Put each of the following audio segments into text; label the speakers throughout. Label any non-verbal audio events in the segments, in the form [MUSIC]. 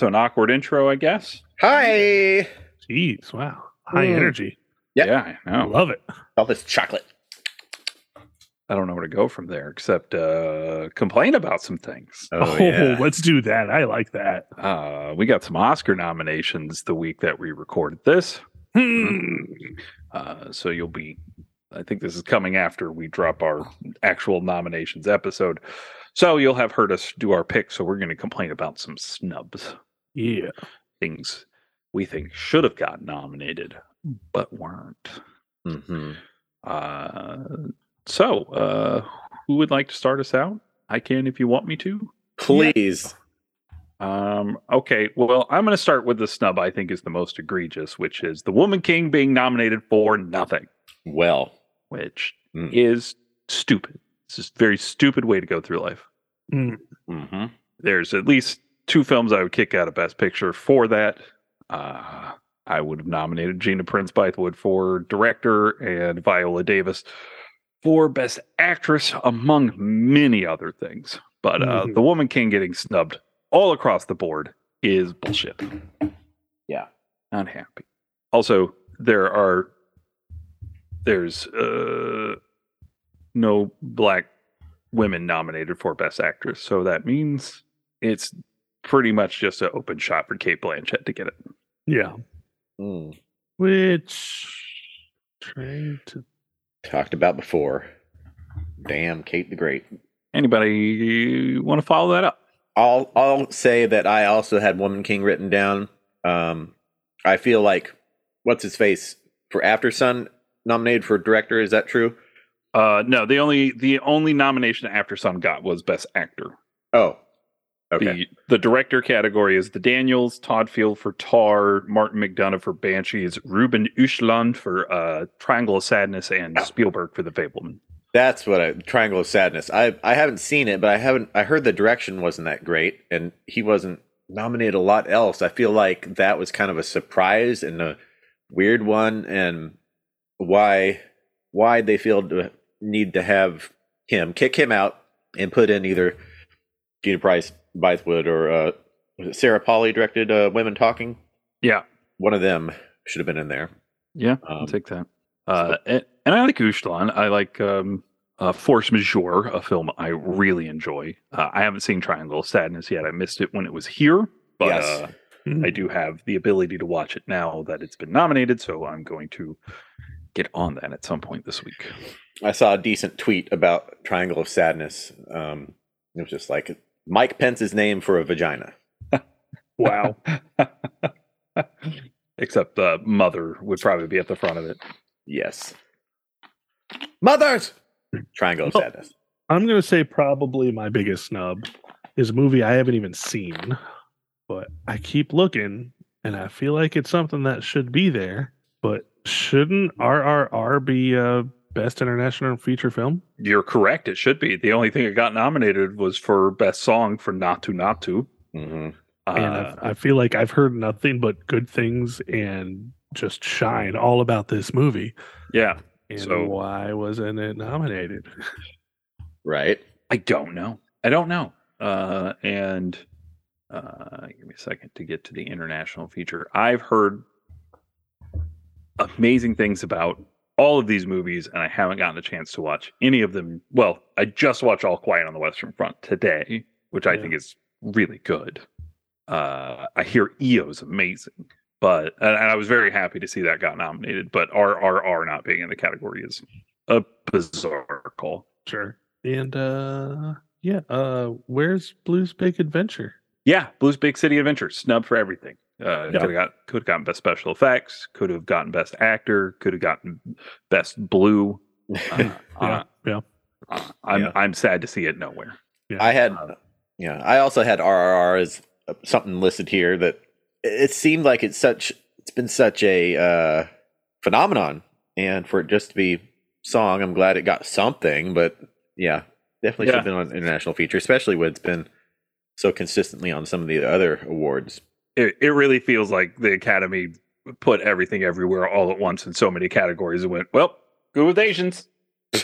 Speaker 1: So an awkward intro, I guess.
Speaker 2: Hi.
Speaker 3: Jeez, wow. High
Speaker 2: Mm.
Speaker 3: energy.
Speaker 2: Yep.
Speaker 1: Yeah, I know.
Speaker 3: Love it.
Speaker 2: All this chocolate.
Speaker 1: I don't know where to go from there except uh, complain about some things.
Speaker 2: Oh, yeah.
Speaker 3: let's do that. I like that.
Speaker 1: Uh, we got some Oscar nominations the week that we recorded this.
Speaker 3: Hmm.
Speaker 1: Uh, so you'll be, I think this is coming after we drop our actual nominations episode. So you'll have heard us do our picks. So we're going to complain about some snubs,
Speaker 3: Yeah.
Speaker 1: things we think should have gotten nominated but weren't.
Speaker 2: hmm
Speaker 1: Uh, so uh, who would like to start us out? I can if you want me to.
Speaker 2: Please.
Speaker 1: Um, okay, well, I'm going to start with the snub I think is the most egregious, which is The Woman King being nominated for nothing,
Speaker 2: Well.
Speaker 1: which
Speaker 2: Mm.
Speaker 1: is stupid. It's just a very stupid way to go through life.
Speaker 3: Mm.
Speaker 2: hmm
Speaker 1: There's at least two films I would kick out of Best Picture for that. Uh, I would have nominated Gina Prince Bythewood for director and Viola Davis for Best Actress, among many other things. But uh,
Speaker 3: Mhm.
Speaker 1: The Woman King getting snubbed all across the board is bullshit.
Speaker 2: Yeah.
Speaker 1: unhappy. Also, there are there's uh no black women nominated for best actress, so that means it's pretty much just an open shot for Cate Blanchett to get it.
Speaker 3: Yeah.
Speaker 2: Mm.
Speaker 3: Which trying to
Speaker 2: Talked about before. Damn, Cate the Great.
Speaker 1: Anybody want to follow that up?
Speaker 2: I'll I'll say that I also had Woman King written down. Um, I feel like what's his face for Aftersun nominated for director. Is that true?
Speaker 1: Uh no, the only the only nomination Aftersun got was best actor.
Speaker 2: Oh, okay.
Speaker 1: The the director category is the Daniels, Todd Field for Tar, Martin McDonagh for Banshees, Ruben Östlund for uh, Triangle of Sadness, and Spielberg for The Fabelman.
Speaker 2: That's what I Triangle of Sadness. I I haven't seen it, but I haven't. I heard the direction wasn't that great, and he wasn't nominated a lot else. I feel like that was kind of a surprise and a weird one, and why why they feel to need to have him kick him out and put in either Gina Price, Bythewood, or uh, Sarah Polley directed uh, Women Talking.
Speaker 1: Yeah,
Speaker 2: One of them should have been in there.
Speaker 1: yeah, I'll
Speaker 2: Um,
Speaker 1: take that. Uh, and, and I like Östlund. I like um, uh, Force Majeure, a film I really enjoy. Uh, I haven't seen Triangle of Sadness yet. I missed it when it was here, but
Speaker 2: Yes.
Speaker 1: uh,
Speaker 3: Mm.
Speaker 1: I do have the ability to watch it now that it's been nominated, so I'm going to get on that at some point this week.
Speaker 2: I saw a decent tweet about Triangle of Sadness. Um, it was just like Mike Pence's name for a vagina. [LAUGHS]
Speaker 3: wow. [LAUGHS]
Speaker 1: Except uh, Mother would probably be at the front of it.
Speaker 2: Yes. Mothers! Triangle of
Speaker 3: Oh.
Speaker 2: Sadness.
Speaker 3: I'm gonna say probably my biggest snub is a movie I haven't even seen, but I keep looking and I feel like it's something that should be there. But shouldn't RRR be uh, best international feature film?
Speaker 1: You're correct. It should be. The only thing it got nominated was for best song for Naatu Naatu.
Speaker 2: hmm
Speaker 1: Uh,
Speaker 3: and I, I feel like I've heard nothing but good things and just shine all about this movie.
Speaker 1: yeah,
Speaker 3: And
Speaker 1: So-
Speaker 3: why wasn't it nominated?
Speaker 2: Right.
Speaker 1: I don't know. I don't know. Uh, and uh, give me a second to get to the international feature. I've heard amazing things about all of these movies, and I haven't gotten a chance to watch any of them. Well, I just watched All Quiet on the Western Front today, which I
Speaker 3: Yeah.
Speaker 1: think is really good. Uh, I hear EO's amazing, but and I was very happy to see that got nominated. But RRR not being in the category is a bizarre call.
Speaker 3: Sure. And uh yeah, uh where's Blues Big Adventure?
Speaker 1: Yeah, Blues Big City Adventure snub for everything. Uh,
Speaker 3: Yeah.
Speaker 1: could have got could have gotten best special effects, could have gotten best actor, could have gotten best blue. [LAUGHS] Uh,
Speaker 3: Yeah,
Speaker 1: uh,
Speaker 3: yeah.
Speaker 1: uh, I'm
Speaker 2: Yeah.
Speaker 1: I'm sad to see it nowhere.
Speaker 3: Yeah.
Speaker 2: I had,
Speaker 1: Uh,
Speaker 2: yeah, I also had RRR as uh, something listed here that it seemed like it's such, it's been such a uh, phenomenon. And for it just to be song, I'm glad it got something, but yeah, definitely should have been on international feature, especially when it's been so consistently on some of the other awards.
Speaker 1: It it really feels like the Academy put everything everywhere all at once in so many categories and went, well, good with Asians. [LAUGHS]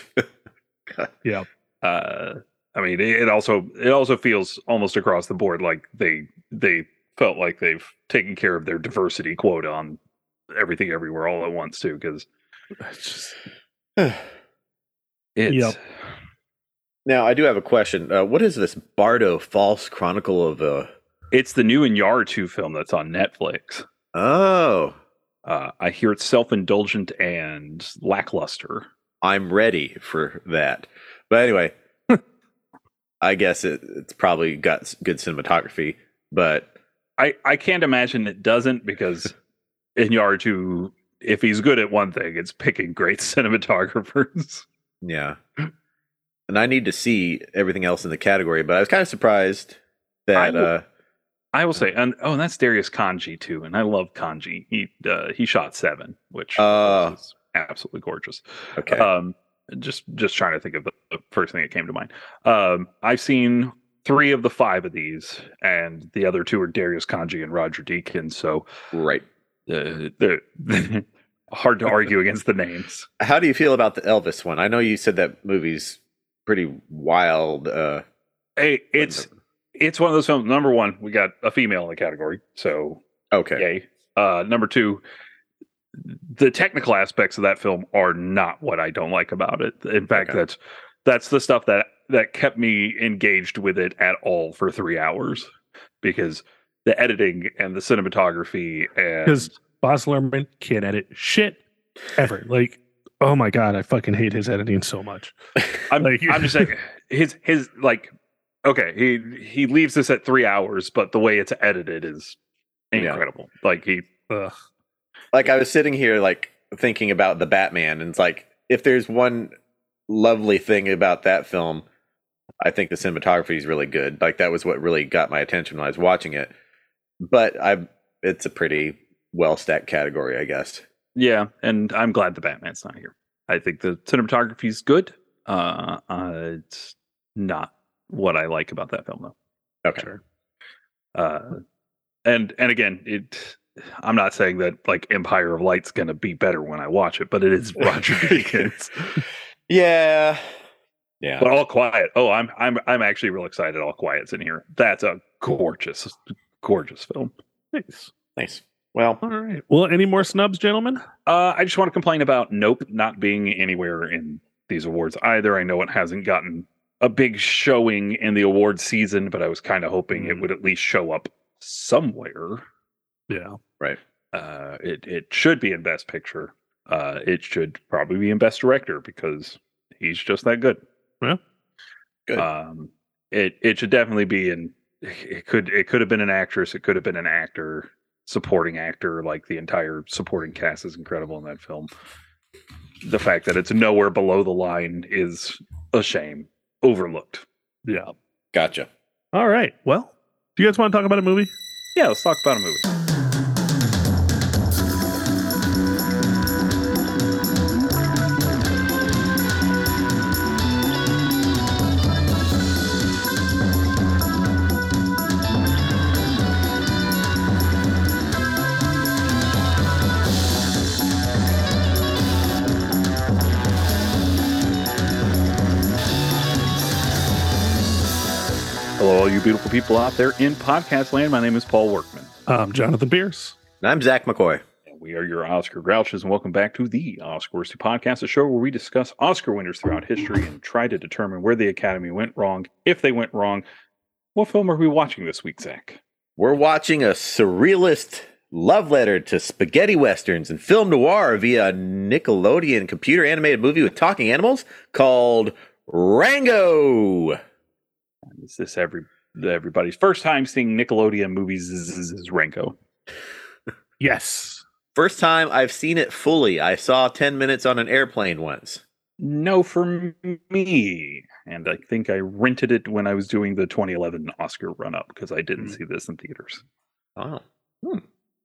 Speaker 3: Yeah.
Speaker 1: Uh, I mean, it, it also it also feels almost across the board like they they felt like they've taken care of their diversity quota on everything everywhere all at once too because
Speaker 3: It's just [SIGHS]
Speaker 1: it's
Speaker 3: Yep.
Speaker 2: now I do have a question. Uh, what is this Bardo False Chronicle of uh
Speaker 1: it's the new Iñárritu film that's on Netflix.
Speaker 2: Oh,
Speaker 1: Uh, I hear it's self-indulgent and lackluster.
Speaker 2: I'm ready for that. But anyway, [LAUGHS] I guess it, it's probably got good cinematography, but
Speaker 1: I, I can't imagine it doesn't because [LAUGHS] Iñárritu, if he's good at one thing, it's picking great [LAUGHS] cinematographers.
Speaker 2: yeah. And I need to see everything else in the category, but I was kind of surprised that
Speaker 1: I
Speaker 2: uh
Speaker 1: I will say, and oh, and that's Darius Khondji too, and I love Khondji. He uh, he shot seven, which
Speaker 2: Uh,
Speaker 1: is absolutely gorgeous.
Speaker 2: okay.
Speaker 1: Um, just just trying to think of the, the first thing that came to mind. Um, I've seen three of the five of these, and the other two are Darius Khondji and Roger Deakins. So
Speaker 2: right.
Speaker 1: uh, they're [LAUGHS] hard to argue against the names.
Speaker 2: How do you feel about the Elvis one? I know you said that movie's pretty wild. Uh,
Speaker 1: Hey, it's it's one of those films. Number one, we got a female in the category, so
Speaker 2: okay.
Speaker 1: yay. Uh, number two, the technical aspects of that film are not what I don't like about it. In fact,
Speaker 2: Okay.
Speaker 1: that's that's the stuff that that kept me engaged with it at all for three hours because the editing and the cinematography and
Speaker 3: 'Cause- Baz Luhrmann can't edit shit ever. Like, oh my god, I fucking hate his editing so much.
Speaker 1: I'm,
Speaker 3: like-
Speaker 1: I'm just saying his his like okay he he leaves this at three hours but the way it's edited is
Speaker 2: Yeah.
Speaker 1: incredible like he
Speaker 3: Ugh.
Speaker 2: like I was sitting here like thinking about the Batman, and it's like if there's one lovely thing about that film, I think the cinematography is really good. Like that was what really got my attention when I was watching it. But I, it's a pretty well stacked category, I guess.
Speaker 1: Yeah, and I'm glad the Batman's not here. I think the cinematography is good. Uh, uh, it's not what I like about that film, though.
Speaker 2: Okay.
Speaker 3: Sure.
Speaker 1: Uh, and and again, it. I'm not saying that like Empire of Light's going to be better when I watch it, but it is [LAUGHS] Roger Deakins.
Speaker 2: Yeah. Yeah.
Speaker 1: but All Quiet. Oh, I'm I'm I'm actually real excited. All Quiet's in here. That's a gorgeous, gorgeous film.
Speaker 3: Nice.
Speaker 2: nice. Well,
Speaker 3: All right. Well, any more snubs, gentlemen?
Speaker 1: Uh, I just want to complain about Nope not being anywhere in these awards either. I know it hasn't gotten a big showing in the award season, but I was kind of hoping it
Speaker 3: Mm.
Speaker 1: would at least show up somewhere.
Speaker 3: Yeah. Right.
Speaker 1: Uh, it it should be in Best Picture. Uh, it should probably be in Best Director because he's just that good.
Speaker 2: good.
Speaker 1: Um, it it should definitely be in. It could it could have been an actress. It could have been an actor, supporting actor. Like the entire supporting cast is incredible in that film. The fact that it's nowhere below the line is a shame. Overlooked.
Speaker 3: Yeah.
Speaker 2: gotcha.
Speaker 3: All right. Well, do you guys want to talk about a movie?
Speaker 1: Yeah, let's talk about a movie. Hello, all you beautiful people out there in podcast land. My name is Paul Workman.
Speaker 3: I'm Jonathan Pierce.
Speaker 2: And I'm Zach McCoy.
Speaker 1: And we are your Oscar Grouches, and welcome back to the Oscar Worsty Podcast, a show where we discuss Oscar winners throughout history and try to determine where the Academy went wrong. If they went wrong, what film are we watching this week, Zach?
Speaker 2: We're watching a surrealist love letter to spaghetti westerns and film noir via a Nickelodeon computer animated movie with talking animals called Rango.
Speaker 1: Is this every everybody's first time seeing Nickelodeon movies? Is, is, is Renko? [LAUGHS]
Speaker 3: Yes.
Speaker 2: First time I've seen it fully. I saw 10 minutes on an airplane once.
Speaker 1: No, for me. And I think I rented it when I was doing the 2011 Oscar run up because I didn't
Speaker 3: Hmm.
Speaker 1: see this in theaters.
Speaker 2: Oh.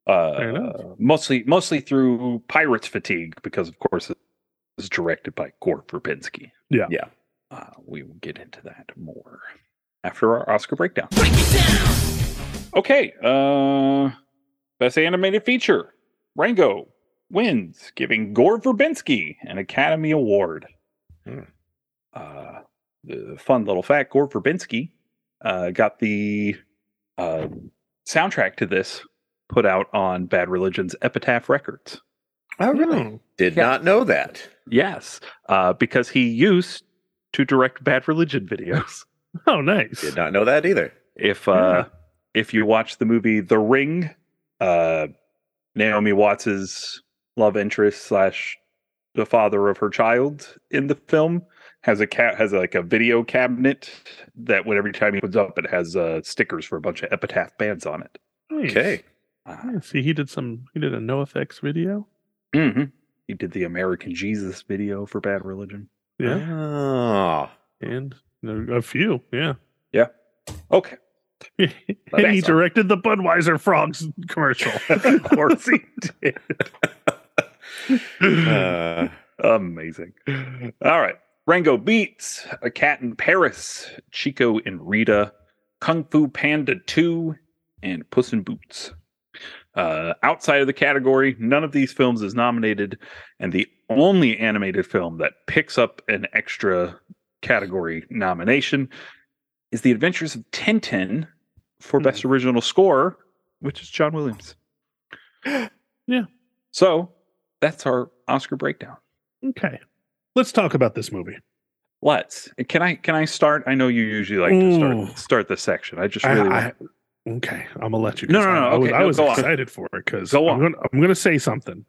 Speaker 3: Fair enough.
Speaker 1: Uh, mostly, mostly through Pirates Fatigue, because of course it was directed by Gore Verbinski.
Speaker 3: Yeah.
Speaker 2: Yeah.
Speaker 1: Uh, we will get into that more after our Oscar breakdown. Okay, uh, best animated feature, Rango wins, giving Gore Verbinski an Academy Award.
Speaker 2: Hmm.
Speaker 1: Uh, the fun little fact: Gore Verbinski uh, got the uh, soundtrack to this put out on Bad Religion's Epitaph Records.
Speaker 2: Oh, really?
Speaker 3: Oh,
Speaker 2: Did
Speaker 1: Yeah.
Speaker 2: not know that.
Speaker 1: Yes, uh, because he used to direct Bad Religion videos. [LAUGHS] [LAUGHS]
Speaker 3: oh, nice.
Speaker 2: Did not know that either.
Speaker 1: if uh, if you watch the movie The Ring, uh, Naomi Watts's love interest slash the father of her child in the film has a cat has like a video cabinet that when every time he puts up it has uh, stickers for a bunch of epitaph bands on it.
Speaker 3: Nice.
Speaker 2: Okay.
Speaker 3: Yeah, see, he did some. He did a NOFX video.
Speaker 1: Mm-hmm. He did the American Jesus video for Bad Religion.
Speaker 3: Yeah,
Speaker 2: Oh.
Speaker 3: And a few. Yeah, yeah.
Speaker 1: Okay, [LAUGHS]
Speaker 3: and he directed the Budweiser frogs commercial. [LAUGHS]
Speaker 1: of course he [LAUGHS] did.
Speaker 2: Uh,
Speaker 1: Amazing. All right. Rango Beats, A Cat in Paris, Chico and Rita, Kung Fu Panda 2, and Puss in Boots. Uh, outside of the category, none of these films is nominated, and the only animated film that picks up an extra category nomination is The Adventures of Tintin for
Speaker 3: Hmm.
Speaker 1: Best Original Score, which is John Williams. [GASPS]
Speaker 3: Yeah.
Speaker 1: So that's our Oscar breakdown.
Speaker 3: okay, let's talk about this movie.
Speaker 1: Let's. Can I can I start? I know you usually like to start start the section. I just really
Speaker 3: I-
Speaker 1: want,
Speaker 3: okay, I'm gonna let you.
Speaker 1: No, no, no,
Speaker 3: I, I was,
Speaker 1: okay,
Speaker 3: I was
Speaker 1: go on.
Speaker 3: excited for it because
Speaker 1: Go
Speaker 3: I'm
Speaker 1: on.
Speaker 3: gonna, I'm gonna say something.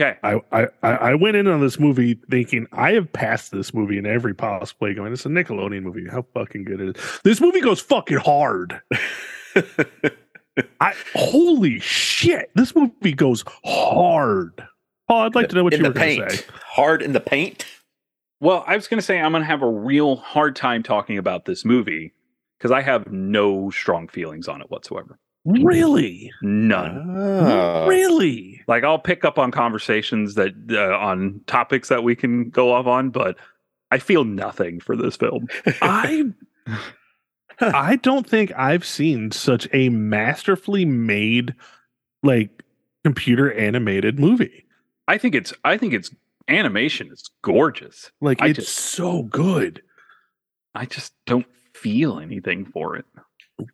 Speaker 1: Okay.
Speaker 3: I, I, I I went in on this movie thinking I have passed this movie in every possible way. Going, it's a Nickelodeon movie. How fucking good it is. This movie goes fucking hard. [LAUGHS] I holy shit. This movie goes hard. Paul, I'd like to know what
Speaker 2: in
Speaker 3: you
Speaker 2: the
Speaker 3: were going to say.
Speaker 2: Hard in the paint.
Speaker 1: Well, I was going to say I'm going to have a real hard time talking about this movie because I have no strong feelings on it whatsoever.
Speaker 3: Really,
Speaker 1: None.
Speaker 2: Oh.
Speaker 3: really.
Speaker 1: Like I'll pick up on conversations that uh, on topics that we can go off on, but I feel nothing for this film.
Speaker 3: I [LAUGHS] I don't think I've seen such a masterfully made like computer animated movie.
Speaker 1: I think it's I think it's animation is gorgeous.
Speaker 3: Like
Speaker 1: I
Speaker 3: it's
Speaker 1: just-
Speaker 3: so good.
Speaker 1: I just don't feel anything for it.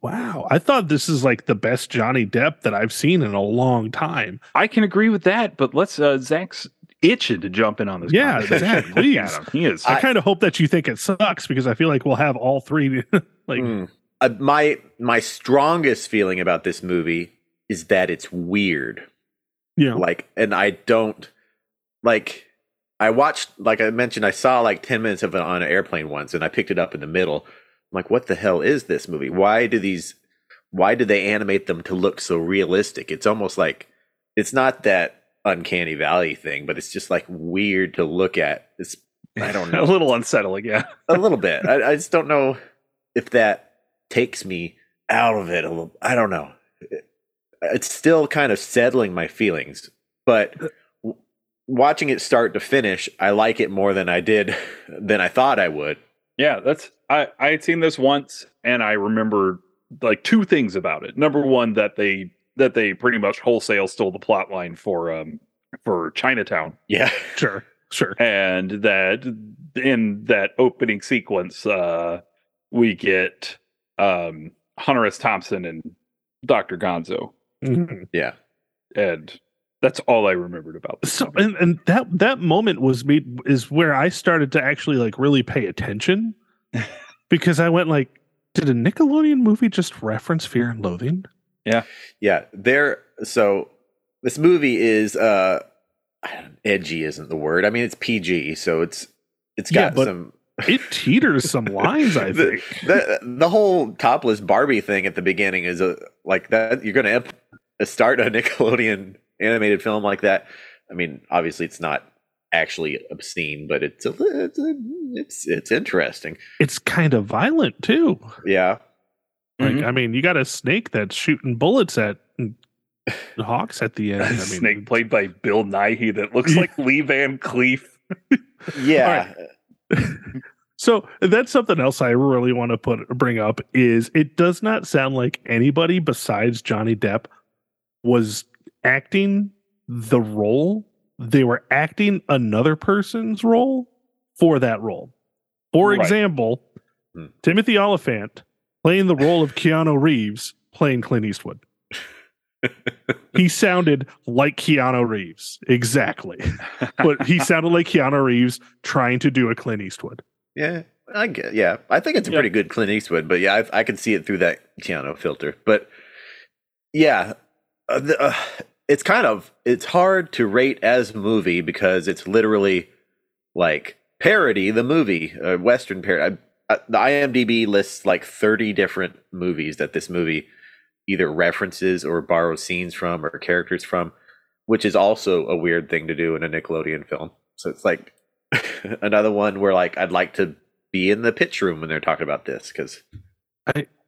Speaker 3: Wow. I thought this is like the best Johnny Depp that I've seen in a long time.
Speaker 1: I can agree with that, but let's uh Zach's itching to jump in on this.
Speaker 3: Yeah,
Speaker 1: conversation.
Speaker 3: Zach, [LAUGHS]
Speaker 1: Look
Speaker 3: please.
Speaker 1: at him. He is.
Speaker 3: I, kind of hope that you think it sucks because I feel like we'll have all three [LAUGHS] like
Speaker 2: Mm. Uh, my my strongest feeling about this movie is that it's weird.
Speaker 3: Yeah,
Speaker 2: Like, and I don't like. I watched, like I mentioned, I saw like ten minutes of it on an airplane once, and I picked it up in the middle. Like, what the hell is this movie? Why do these? Why do they animate them to look so realistic? It's almost like it's not that uncanny valley thing, but it's just like weird to look at. It's I don't [LAUGHS] know
Speaker 1: a little unsettling. Yeah. [LAUGHS]
Speaker 2: a little bit. I, I just don't know if that takes me out of it a little. I don't know. It's still kind of settling my feelings, but w- watching it start to finish, I like it more than I did [LAUGHS] than I thought I would.
Speaker 1: Yeah, that's I I had seen this once and I remember like two things about it. Number one that they that they pretty much wholesale stole the plot line for um for Chinatown
Speaker 2: Yeah, [LAUGHS]
Speaker 3: sure, sure.
Speaker 1: and that in that opening sequence uh we get um Hunter S. Thompson and Dr. Gonzo
Speaker 3: Mhm.
Speaker 2: yeah.
Speaker 1: and that's all I remembered about this.
Speaker 3: So and, and that that moment was me is where I started to actually like really pay attention [LAUGHS] because I went like, did a Nickelodeon movie just reference Fear and Loathing?
Speaker 2: Yeah, yeah. there. So this movie is uh edgy, isn't the word? I mean, it's PG, so it's it's got
Speaker 3: but-
Speaker 2: some. [LAUGHS]
Speaker 3: It teeters some lines, I [LAUGHS]
Speaker 2: The-
Speaker 3: think.
Speaker 2: the the whole topless Barbie thing at the beginning is a like that. You're going to start a [LAUGHS] Nickelodeon animated film like that. I mean, obviously, it's not actually obscene, but it's a, it's a, it's it's interesting.
Speaker 3: It's kind of violent too.
Speaker 2: Yeah,
Speaker 3: Like,
Speaker 1: Mhm.
Speaker 3: I mean, you got a snake that's shooting bullets at [LAUGHS] hawks at the end. I
Speaker 1: A
Speaker 3: mean,
Speaker 1: snake played by Bill Nighy that looks like Lee Van Cleef. [LAUGHS]
Speaker 2: yeah.
Speaker 3: So that's something else I really want to put bring up is it does not sound like anybody besides Johnny Depp was acting the role. They were acting another person's role for that role. For
Speaker 1: Right.
Speaker 3: example,
Speaker 2: Hmm.
Speaker 3: Timothy Olyphant playing the role of Keanu Reeves playing Clint Eastwood. [LAUGHS] he sounded like Keanu Reeves. Exactly. But he [LAUGHS] sounded like Keanu Reeves trying to do a Clint Eastwood.
Speaker 2: Yeah, I get. Yeah, I think it's a
Speaker 1: Yeah.
Speaker 2: pretty good Clint Eastwood, but yeah, I, I can see it through that Keanu filter. But yeah, uh, the, uh, it's kind of it's hard to rate as a movie because it's literally like parody the movie, uh, Western parody. I, uh, the IMDb lists like thirty different movies that this movie either references or borrows scenes from or characters from, which is also a weird thing to do in a Nickelodeon film. So it's like [LAUGHS] another one where like I'd like to be in the pitch room when they're talking about this because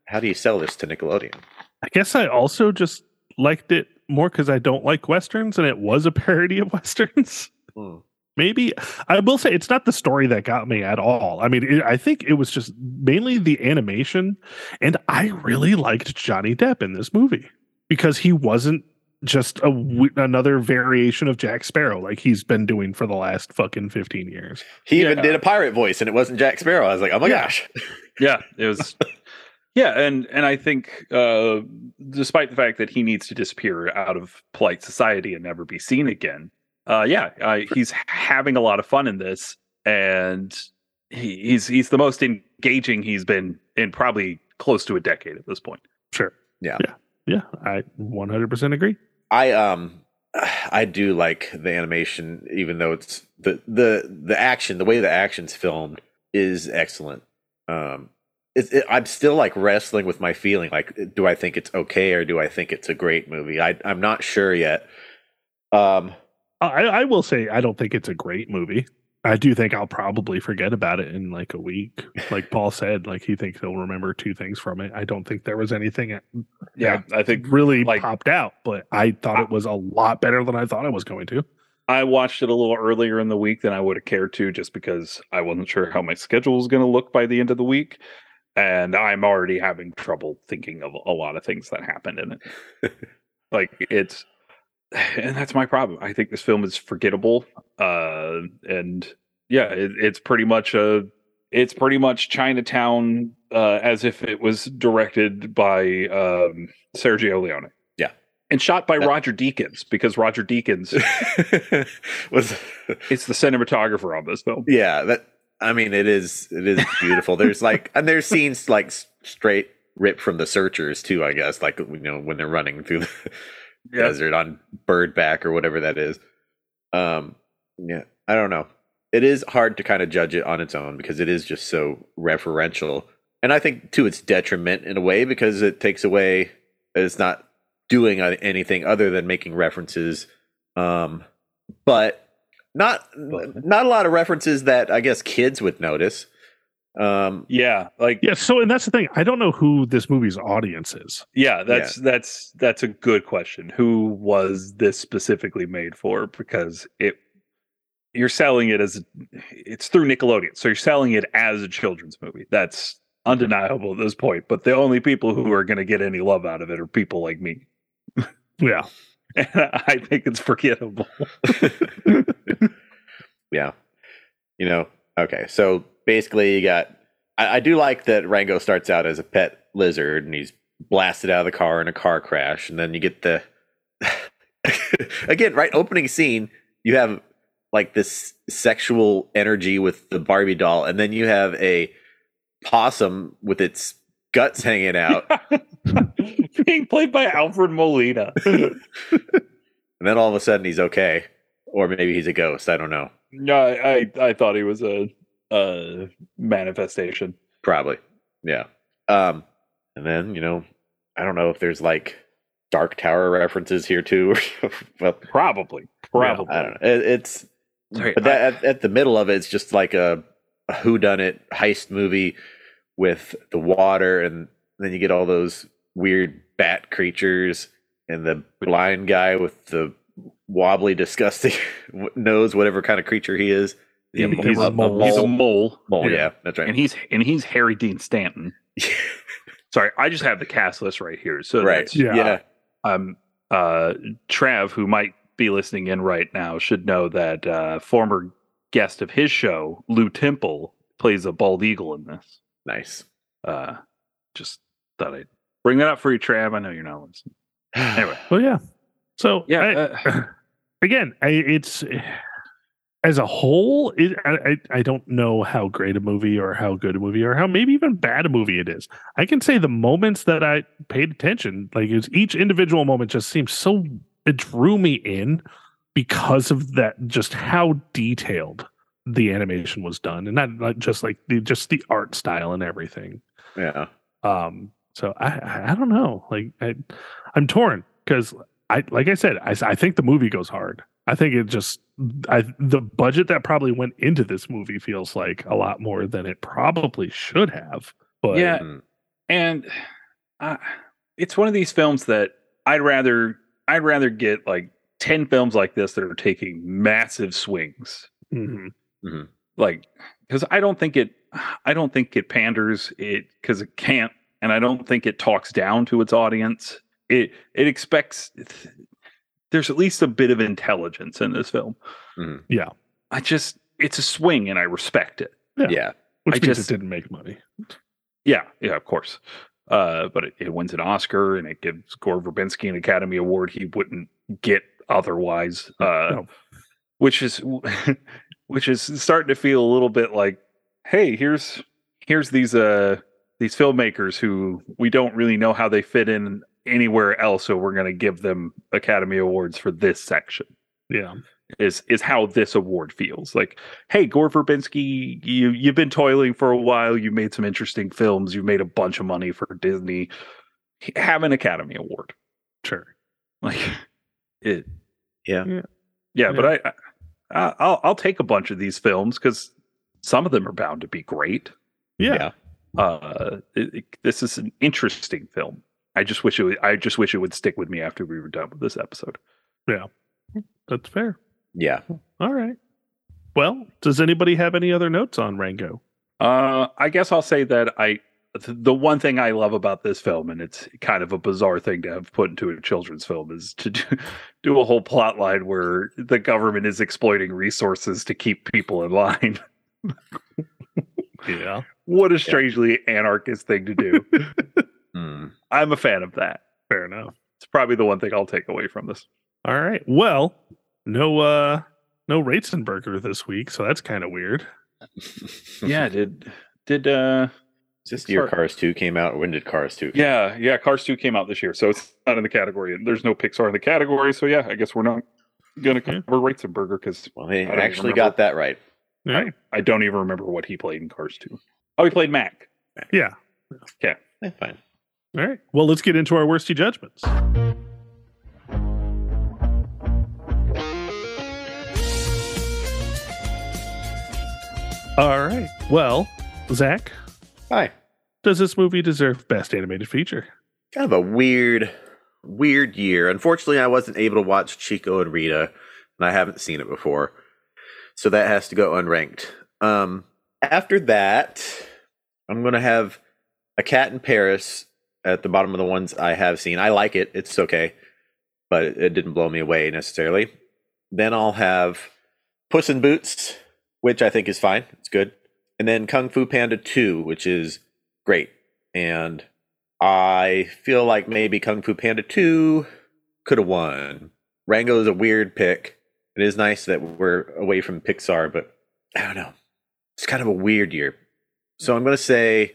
Speaker 2: how do you sell this to Nickelodeon?
Speaker 3: I guess I also just liked it more because I don't like westerns, and it was a [LAUGHS] parody of westerns.
Speaker 2: Hmm.
Speaker 3: Maybe I will say it's not the story that got me at all. I mean, it, I think it was just mainly the animation, and I really liked Johnny Depp in this movie because he wasn't just a another variation of Jack Sparrow like he's been doing for the last fucking fifteen years.
Speaker 2: He even did a pirate voice and it wasn't Jack Sparrow. I was like, oh my
Speaker 3: Yeah.
Speaker 2: gosh.
Speaker 1: yeah it was [LAUGHS] yeah and and i think uh despite the fact that he needs to disappear out of polite society and never be seen again uh yeah I, he's having a lot of fun in this and he, he's he's the most engaging he's been in probably close to a decade at this point
Speaker 3: Sure.
Speaker 2: Yeah.
Speaker 3: Yeah. Yeah. I 100% agree.
Speaker 2: I um [SIGHS] I do like the animation, even though it's the the the action, the way the action's filmed is excellent. Um, it, it, I'm still like wrestling with my feeling. Like, do I think it's okay or do I think it's a great movie? I I'm not sure yet. Um,
Speaker 3: I, I will say I don't think it's a great movie. I do think I'll probably forget about it in like a week. Like Paul said, like he thinks he'll remember two things from it. I don't think there was anything that
Speaker 1: yeah i think
Speaker 3: really
Speaker 1: like-
Speaker 3: popped out, but I thought it was a lot better than I thought it was going to.
Speaker 1: I watched it a little earlier in the week than I would have cared to, just because I wasn't sure how my schedule was going to look by the end of the week, and I'm already having trouble thinking of a lot of things that happened in it. [LAUGHS] like it's, and that's my problem. I think this film is forgettable, uh, and yeah, it, it's pretty much a, it's pretty much Chinatown uh, as if it was directed by um, Sergio Leone.
Speaker 2: Yeah.
Speaker 1: And shot by
Speaker 2: That-
Speaker 1: Roger Deakins because Roger Deakins [LAUGHS]
Speaker 2: was
Speaker 1: it's the cinematographer on this film.
Speaker 2: yeah that I mean it is it is beautiful. there's like and there's scenes like straight ripped from the Searchers too. I guess like you know when they're running through the [LAUGHS] desert on Birdback or whatever that is. Um, yeah, I don't know. It is hard to kind of judge it on its own because it is just so referential, and I think to its detriment in a way because it takes away. It's not doing anything other than making references, um, but not
Speaker 1: But-
Speaker 2: not a lot of references that I guess kids would notice. Um,
Speaker 1: Yeah, like yeah,
Speaker 3: Yeah. So, and that's the thing. I don't know who this movie's audience is.
Speaker 1: Yeah, that's that's that's a good question. Who was this specifically made for? Because it you're selling it as it's through Nickelodeon, so you're selling it as a children's movie. That's undeniable at this point. But the only people who are going to get any love out of it are people like me,
Speaker 3: Yeah. [LAUGHS]
Speaker 1: and I think it's forgettable. [LAUGHS] [LAUGHS]
Speaker 2: yeah. You know, okay. So basically, you got. I, I do like that Rango starts out as a pet lizard and he's blasted out of the car in a car crash. And then you get the. [LAUGHS] again, right? Opening scene, you have like this sexual energy with the Barbie doll. And then you have a possum with its guts hanging out. [LAUGHS]
Speaker 1: Being played by Alfred Molina. [LAUGHS]
Speaker 2: and then all of a sudden, he's okay. Or maybe he's a ghost. I don't know.
Speaker 1: No, I, I I thought he was a a manifestation.
Speaker 2: Probably. Yeah. Um and then, you know, I don't know if there's like Dark Tower references here too. [LAUGHS] well,
Speaker 1: Probably, probably.
Speaker 2: I don't know. It, it's
Speaker 1: Sorry,
Speaker 2: but that at, at the middle of it, it's just like a, a whodunit heist movie with the water, and then you get all those weird bat creatures and the blind guy with the wobbly, disgusting [LAUGHS] nose, whatever kind of creature he is.
Speaker 1: He-
Speaker 3: Yeah,
Speaker 1: he's,
Speaker 3: a
Speaker 1: a,
Speaker 3: mole.
Speaker 1: he's a mole,
Speaker 2: Mole,
Speaker 3: Yeah.
Speaker 2: yeah, that's right.
Speaker 1: and he's and he's Harry Dean Stanton. [LAUGHS] Sorry, I just have the cast list right here. So
Speaker 2: right.
Speaker 1: that's,
Speaker 3: Yeah.
Speaker 2: yeah.
Speaker 1: um, uh, Trav, who might be listening in right now, should know that uh, former guest of his show, Lew Temple, plays a bald eagle in this.
Speaker 2: Nice.
Speaker 1: Uh, just thought I'd bring that up for you, Trav. I know you're not listening. [SIGHS] Anyway,
Speaker 3: Well, yeah. So
Speaker 1: yeah,
Speaker 3: I-
Speaker 1: uh, [CLEARS THROAT] [CLEARS THROAT]
Speaker 3: again, I, it's [SIGHS] as a whole. It, I, I don't know how great a movie or how good a movie or how maybe even bad a movie it is. I can say the moments that I paid attention, like was each individual moment, just seemed so it drew me in because of that, just how detailed the animation was done, and not, not just like the just the art style and everything.
Speaker 2: yeah.
Speaker 3: Um, so I, I, I don't know. Like I, I'm torn because I, like I said, I, I think the movie goes hard. I think it just, I, the budget that probably went into this movie feels like a lot more than it probably should have. But
Speaker 1: Yeah.
Speaker 2: Mm.
Speaker 1: and uh, it's one of these films that I'd rather I'd rather get like ten films like this that are taking massive swings,
Speaker 3: mhm.
Speaker 1: like because I don't think it I don't think it panders it because it can't, and I don't think it talks down to its audience. It it expects there's at least a bit of intelligence in this film.
Speaker 2: Mhm.
Speaker 3: Yeah.
Speaker 1: I just it's a swing and I respect it.
Speaker 3: Yeah.
Speaker 2: Yeah.
Speaker 3: which
Speaker 1: I
Speaker 3: means
Speaker 1: just-
Speaker 3: it didn't make money.
Speaker 1: Yeah, yeah, of course. Uh, but it, it wins an Oscar and it gives Gore Verbinski an Academy Award he wouldn't get otherwise. [LAUGHS] Uh,
Speaker 3: No.
Speaker 1: which is [LAUGHS] which is starting to feel a little bit like, hey, here's here's these uh these filmmakers who we don't really know how they fit in anywhere else, so we're gonna give them Academy Awards for this section
Speaker 3: Yeah.
Speaker 1: is is how this award feels. Like, hey, Gore Verbinski, you you've been toiling for a while. You made some interesting films. You've made a bunch of money for Disney. Have an Academy Award.
Speaker 3: Sure.
Speaker 1: Like [LAUGHS] it.
Speaker 2: Yeah.
Speaker 1: Yeah, but I, I I'll I'll take a bunch of these films because some of them are bound to be great.
Speaker 3: Yeah.
Speaker 1: Uh, it, it- this is an interesting film. I just wish it. Would, I just wish it would stick with me after we were done with this episode. Yeah.
Speaker 3: That's fair.
Speaker 2: Yeah.
Speaker 3: All right. Well, does anybody have any other notes on Rango?
Speaker 1: Uh, I guess I'll say that I the one thing I love about this film, and it's kind of a bizarre thing to have put into a children's film, is to do, [LAUGHS] do a whole plot line where the government is exploiting resources to keep people in line. [LAUGHS]
Speaker 3: Yeah.
Speaker 1: what a strangely anarchist thing to do. [LAUGHS]
Speaker 2: Mm.
Speaker 1: I'm a fan of that.
Speaker 3: Fair enough.
Speaker 1: It's probably the one thing I'll take away from this.
Speaker 3: All right. Well, no uh no Ratzenberger this week, so that's kind of weird. [LAUGHS]
Speaker 1: Yeah, did did uh
Speaker 2: Is this year Cars 2 came out? Or when did Cars 2 come
Speaker 1: yeah yeah Cars two came out this year, so it's not in the category. There's no Pixar in the category, so yeah, I guess we're not gonna
Speaker 3: Yeah.
Speaker 1: cover Ratzenberger because
Speaker 2: Well, they
Speaker 1: I
Speaker 2: actually got that right.
Speaker 3: Yeah.
Speaker 1: I don't even remember what he played in Cars 2. Oh, he played Mack.
Speaker 3: Yeah.
Speaker 2: Yeah. fine.
Speaker 3: All right. Well, let's get into our worsty judgments. All right. Well, Zach,
Speaker 2: Hi.
Speaker 3: does this movie deserve best animated feature?
Speaker 2: Kind of a weird, weird year. Unfortunately, I wasn't able to watch Chico and Rita, and I haven't seen it before. So that has to go unranked. Um, after that, I'm going to have A Cat in Paris at the bottom of the ones I have seen. I like it. It's okay. But it, didn't blow me away necessarily. Then I'll have Puss in Boots, which I think is fine. It's good. And then Kung Fu Panda 2, which is great. And I feel like maybe Kung Fu Panda 2 could have won. Rango is a weird pick. It is nice that we're away from Pixar, but I don't know. It's kind of a weird year. So I'm going to say,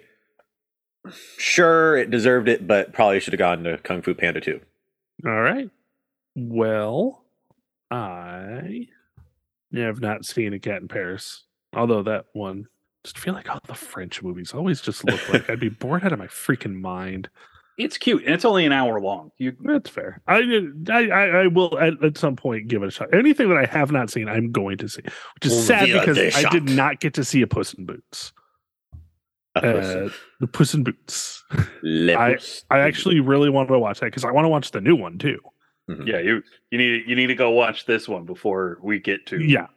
Speaker 2: sure, it deserved it, but probably should have gone to Kung Fu Panda 2.
Speaker 3: All right. Well, I have not seen A Cat in Paris, although that one just feel like all the French movies always just look like I'd be [LAUGHS] bored out of my freaking mind.
Speaker 1: It's cute and it's only an hour long. You
Speaker 3: That's fair. I I I, I will at, at some point give it a shot. Anything that I have not seen, I'm going to see, which is sad because
Speaker 2: des
Speaker 3: I did not get to see a Puss in Boots. Uh, the Puss in Boots. I- I actually really wanted to watch that because I want to watch the new one too.
Speaker 1: yeah, you you need you need to go watch this one before we get to
Speaker 3: Yeah.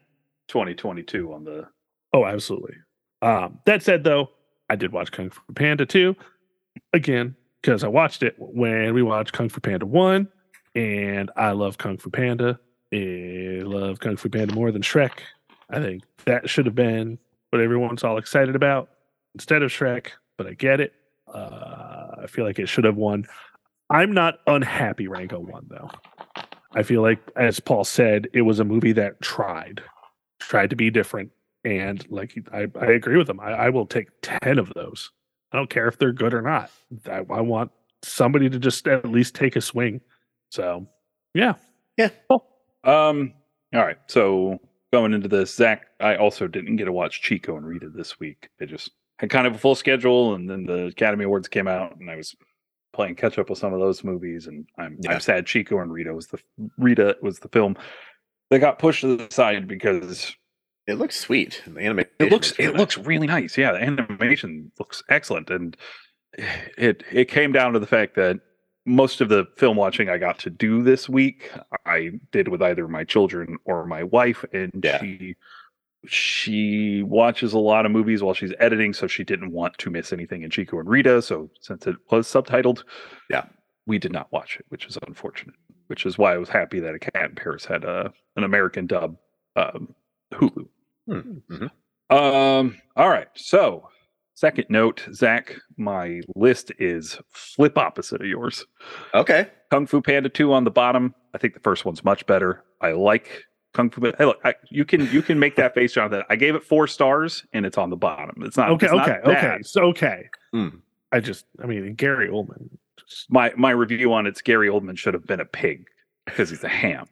Speaker 1: 2022 on the
Speaker 3: Oh, absolutely. Um, that said, though, I did watch Kung Fu Panda 2 again because I watched it when we watched Kung Fu Panda 1, and I love Kung Fu Panda. I love Kung Fu Panda more than Shrek. I think that should have been what everyone's all excited about instead of Shrek, but I get it. Uh, I feel like it should have won. I'm not unhappy Rango won though. I feel like, as Paul said, it was a movie that tried, tried to be different, and like I, I agree with him. I, I will take ten of those. I don't care if they're good or not. I, I want somebody to just at least take a swing. So, yeah, yeah. Cool.
Speaker 1: Um. All right. So going into this, Zach, I also didn't get to watch Chico and Rita this week. I just had kind of a full schedule, and then the Academy Awards came out, and I was playing catch up with some of those movies. And I'm
Speaker 2: Yeah.
Speaker 1: I'm sad Chico and Rita was the Rita was the film that got pushed to the side because
Speaker 2: It looks sweet. The animation.
Speaker 1: it looks it looks really nice. Yeah, the animation looks excellent, and it it came down to the fact that most of the film watching I got to do this week, I did with either my children or my wife, and
Speaker 2: Yeah.
Speaker 1: she she watches a lot of movies while she's editing, so she didn't want to miss anything in Chico and Rita. So since it was subtitled,
Speaker 2: Yeah.
Speaker 1: we did not watch it, which is unfortunate. Which is why I was happy that a cat in Paris had a an American dub um, Hulu.
Speaker 2: Hmm. Mhm.
Speaker 1: Um. All right. So, second note, Zach, my list is flip opposite of yours.
Speaker 2: Okay.
Speaker 1: Kung Fu Panda two on the bottom. I think the first one's much better. I like Kung Fu. Panda. Hey, look, I, you can you can make that face, Jonathan. I gave it four stars, and it's on the bottom. It's not
Speaker 3: okay,
Speaker 1: it's
Speaker 3: okay,
Speaker 1: bad.
Speaker 3: okay. So okay.
Speaker 2: Mm.
Speaker 3: I just, I mean, Gary Oldman. Just,
Speaker 1: My my review on it's Gary Oldman should have been a pig because he's a ham.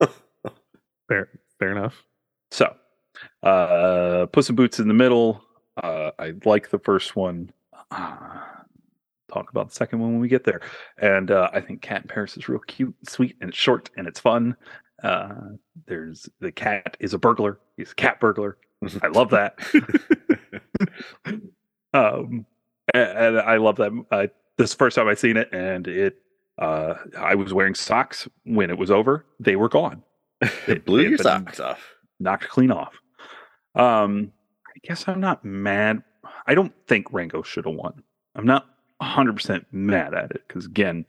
Speaker 1: [LAUGHS]
Speaker 3: fair, fair enough.
Speaker 1: So, uh, Puss in Boots in the middle. Uh, I like the first one. Uh, talk about the second one when we get there. And uh, I think Cat in Paris is real cute, and sweet, and it's short and it's fun. Uh, there's the cat is a burglar. He's a cat burglar. I love that. [LAUGHS] um, a- and, I love that. Uh, this first time I've seen it, and it. Uh, I was wearing socks when it was over. They were gone [LAUGHS]
Speaker 2: it blew your socks off.
Speaker 1: knocked clean off. Um, I guess I'm not mad. I don't think Rango should have won. I'm not 100% mad at it because, again,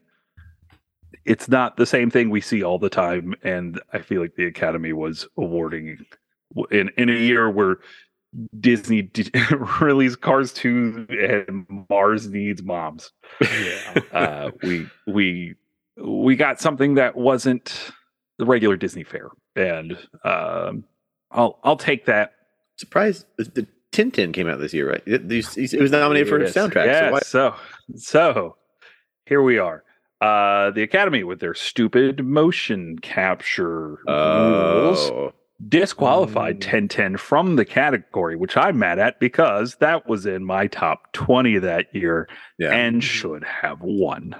Speaker 1: it's not the same thing we see all the time. And I feel like the Academy was awarding in, in a year where Disney d- [LAUGHS] released Cars 2 and Mars Needs Moms.
Speaker 3: Yeah.
Speaker 1: Uh, we, we, we got something that wasn't the regular Disney fare. And um, I'll I'll take that.
Speaker 2: surprise the Tintin came out this year, right? It, it was nominated for
Speaker 1: Yes,
Speaker 2: soundtrack.
Speaker 1: Yes.
Speaker 2: So why,
Speaker 1: So, so here we are. Uh, the Academy with their stupid motion capture rules
Speaker 2: oh,
Speaker 1: disqualified
Speaker 3: Mm.
Speaker 1: Tintin from the category, which I'm mad at because that was in my top 20 that year
Speaker 2: yeah,
Speaker 1: and should have won.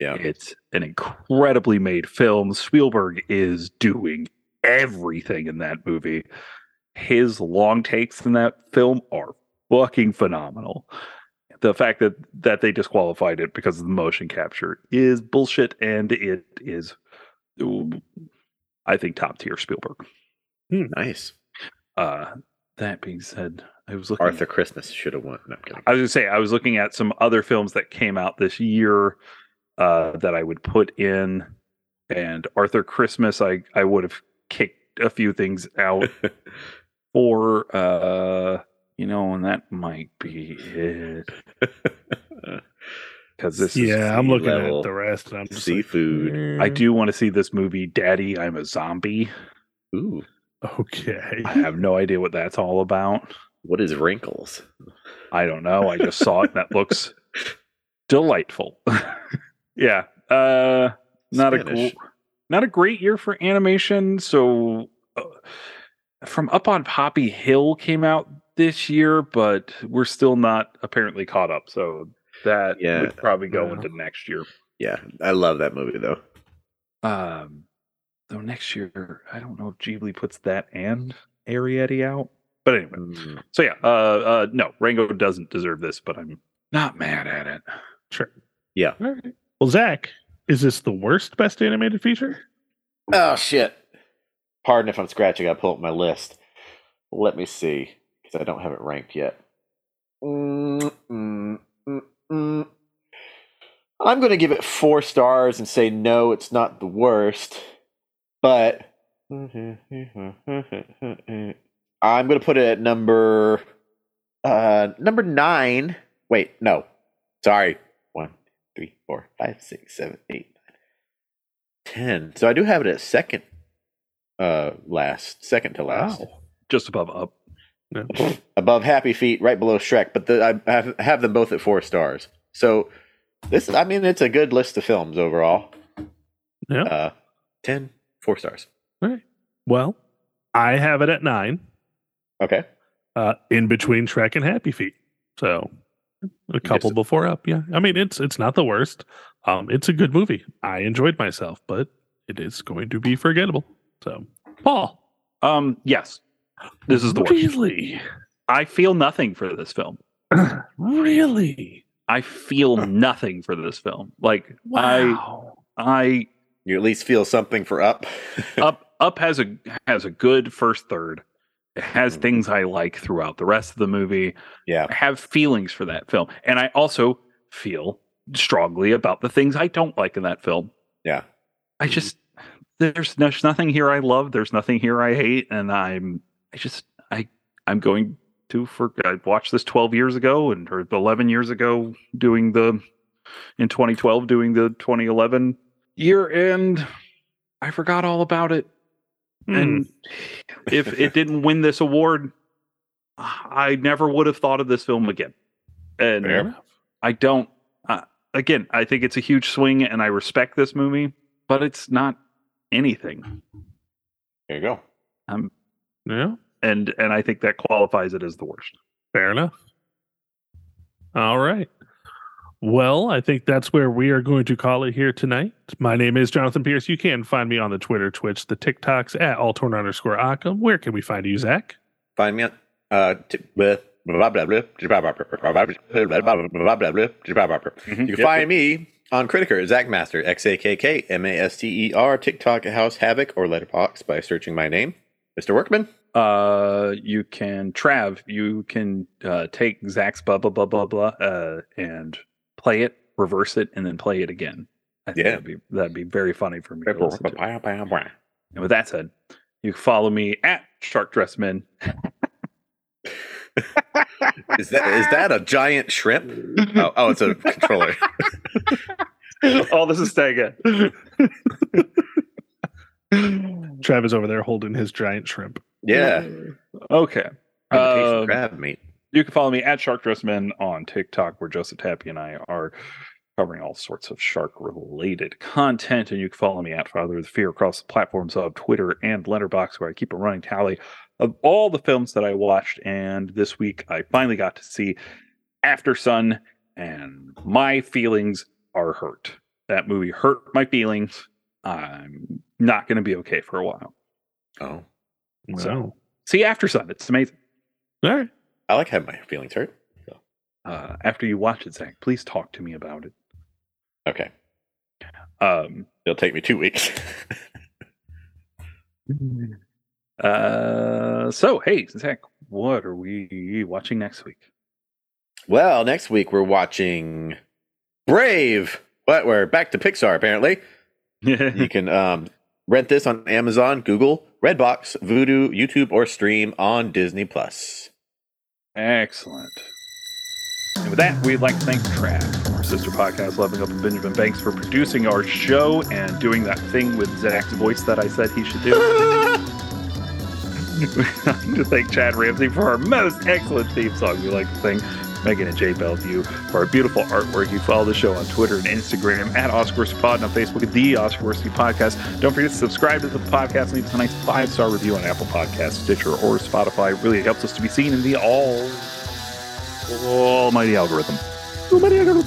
Speaker 2: yeah.
Speaker 1: It's an incredibly made film. Spielberg is doing everything in that movie. His long takes in that film are fucking phenomenal. The fact that that they disqualified it because of the motion capture is bullshit, and it is, I think, top tier Spielberg.
Speaker 2: Nice.
Speaker 1: Uh, that being said, I was looking.
Speaker 2: Arthur Christmas should have won. No, I'm kidding.
Speaker 1: I was gonna say I was looking at some other films that came out this year uh, that I would put in, and Arthur Christmas. I I would have kicked a few things out [LAUGHS] for, uh, you know, and that might be it [LAUGHS] because this is.
Speaker 3: yeah, I'm looking
Speaker 2: level
Speaker 3: at the rest, and I'm just like,
Speaker 2: Seafood.
Speaker 1: I do want to see this movie, Daddy. I'm a zombie.
Speaker 2: Ooh,
Speaker 3: Okay.
Speaker 1: I have no idea what that's all about.
Speaker 2: what is wrinkles?
Speaker 1: I don't know. I just saw it. and That looks [LAUGHS] delightful. [LAUGHS] yeah. Uh, not a
Speaker 2: Spanish.
Speaker 1: gr- not a great year for animation. So, uh, from Up on Poppy Hill came out this year, but we're still not apparently caught up. So that
Speaker 2: Yeah.
Speaker 1: would probably go
Speaker 3: Yeah.
Speaker 1: into next year.
Speaker 2: Yeah, I love that movie though.
Speaker 1: Um, though next year, I don't know if Ghibli puts that and Arrietty out. But anyway,
Speaker 2: Mm,
Speaker 1: so yeah, uh, uh, no, Rango doesn't deserve this, but I'm not mad at it.
Speaker 3: Sure.
Speaker 2: Yeah.
Speaker 3: All right. Well, Zach, is this the worst best animated feature?
Speaker 2: Oh shit! Pardon if I'm scratching. I pull up my list. Let me see because I don't have it ranked yet. Mm, mm, mm. I'm going to give it four stars and say no, it's not the worst, but I'm going to put it at number uh number nine. Wait, no, sorry. One, three, four, five, six, seven, eight, nine, ten. So I do have it at second, uh, last, second to last,
Speaker 3: Wow.
Speaker 1: Just above up.
Speaker 2: Above Happy Feet, right below Shrek. But the, I have, have them both at four stars. So this, I mean, it's a good list of films overall.
Speaker 3: Yeah.
Speaker 2: Uh, 10, four stars.
Speaker 3: All right. Well, I have it at nine,
Speaker 2: Okay.
Speaker 3: uh, in between Shrek and Happy Feet. So a couple before up. Yeah. I mean, it's it's not the worst. Um, it's a good movie. I enjoyed myself, but it is going to be forgettable. So, Paul,
Speaker 1: Um, yes. This is the worst.
Speaker 3: Really,
Speaker 1: I feel nothing for this film. [CLEARS THROAT]
Speaker 3: really.
Speaker 1: I feel nothing for this film. Like
Speaker 3: Wow.
Speaker 1: I I
Speaker 2: You at least feel something for Up. [LAUGHS]
Speaker 1: up up has a has a good first third. It has
Speaker 2: Mhm.
Speaker 1: things I like throughout the rest of the movie.
Speaker 2: yeah.
Speaker 1: I have feelings for that film. And I also feel strongly about the things I don't like in that film.
Speaker 2: Yeah.
Speaker 1: I just there's there's nothing here I love. There's nothing here I hate, and I'm I just I I'm going to for I watched this 12 years ago and or 11 years ago doing the in 2012 doing the 2011 year end. I forgot all about it,
Speaker 3: Hmm.
Speaker 1: and if [LAUGHS] it didn't win this award, I never would have thought of this film again. And. I don't. Uh, again, I think it's a huge swing, and I respect this movie, but it's not anything.
Speaker 2: There you go.
Speaker 1: Um,
Speaker 3: yeah.
Speaker 1: And and I think that qualifies it as the worst.
Speaker 3: Fair enough. All right. Well, I think that's where we are going to call it here tonight. My name is Jonathan Pierce. You can find me on the Twitter, Twitch, the TikToks at Altorn underscore Occam. Where can we find you, Zach?
Speaker 2: Find me on uh, t-
Speaker 1: with
Speaker 2: You can find me on Criticker, Zach Master, X A K K M A S T E R, TikTok, House Havoc, or Letterboxd by searching my name. Mr. Workman.
Speaker 1: Uh, you can Trav. You can uh, take Zach's blah blah blah blah blah uh, and play it, reverse it, and then play it again. I think
Speaker 2: Yeah.
Speaker 1: that'd be that'd be very funny for me to listen to. And with that said, you can follow me at Shark Dressman.
Speaker 2: Is that is that a giant shrimp? Oh, oh it's a controller. [LAUGHS]
Speaker 1: oh, this is Stega. [LAUGHS]
Speaker 3: Trav is over there holding his giant shrimp.
Speaker 2: Yeah.
Speaker 1: Okay.
Speaker 2: Imitation
Speaker 1: Um,
Speaker 2: crab meat.
Speaker 1: You can follow me at Shark Dressman on TikTok, where Joseph Tappy and I are covering all sorts of shark related content. And you can follow me at Father of the Fear across the platforms of Twitter and Letterboxd, where I keep a running tally of all the films that I watched. And this week I finally got to see Aftersun, and my feelings are hurt. That movie hurt my feelings. I'm not going to be okay for a while.
Speaker 2: Oh,
Speaker 3: Wow.
Speaker 1: See Aftersun. It's amazing.
Speaker 3: All right.
Speaker 2: I like having my feelings hurt.
Speaker 1: Uh, after you watch it, Zach, please talk to me about it.
Speaker 2: Okay.
Speaker 1: Um,
Speaker 2: It'll take me two weeks. [LAUGHS]
Speaker 1: uh, so, hey, Zach, what are we watching next week?
Speaker 2: well, next week we're watching Brave. but We're back to Pixar, apparently. [LAUGHS] you can um, rent this on Amazon, Google, Redbox, Vudu, YouTube, or stream on Disney Plus.
Speaker 1: Excellent. And with that, we'd like to thank Trav from our sister podcast, Loving Up with Benjamin Banks, for producing our show and doing that thing with Zach's voice that I said he should do. We'd [LAUGHS] like [LAUGHS] to thank Chad Ramsey for our most excellent theme song. We'd like to thank Megan and Jay Bellevue for our beautiful artwork. You follow the show on Twitter and Instagram at Oscar Worsley Pod and on Facebook at the Oscar Worsley Podcast. Don't forget to subscribe to the podcast and leave us a nice five star review on Apple Podcasts, Stitcher, or Spotify. It really helps us to be seen in the all almighty algorithm. Almighty algorithm.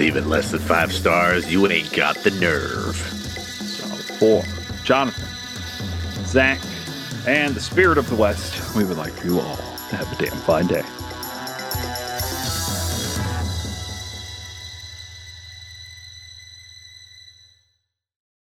Speaker 2: Even less than five stars, you ain't got the nerve.
Speaker 1: So for Jonathan, Zach, and the Spirit of the West, we would like you all to have a damn fine day.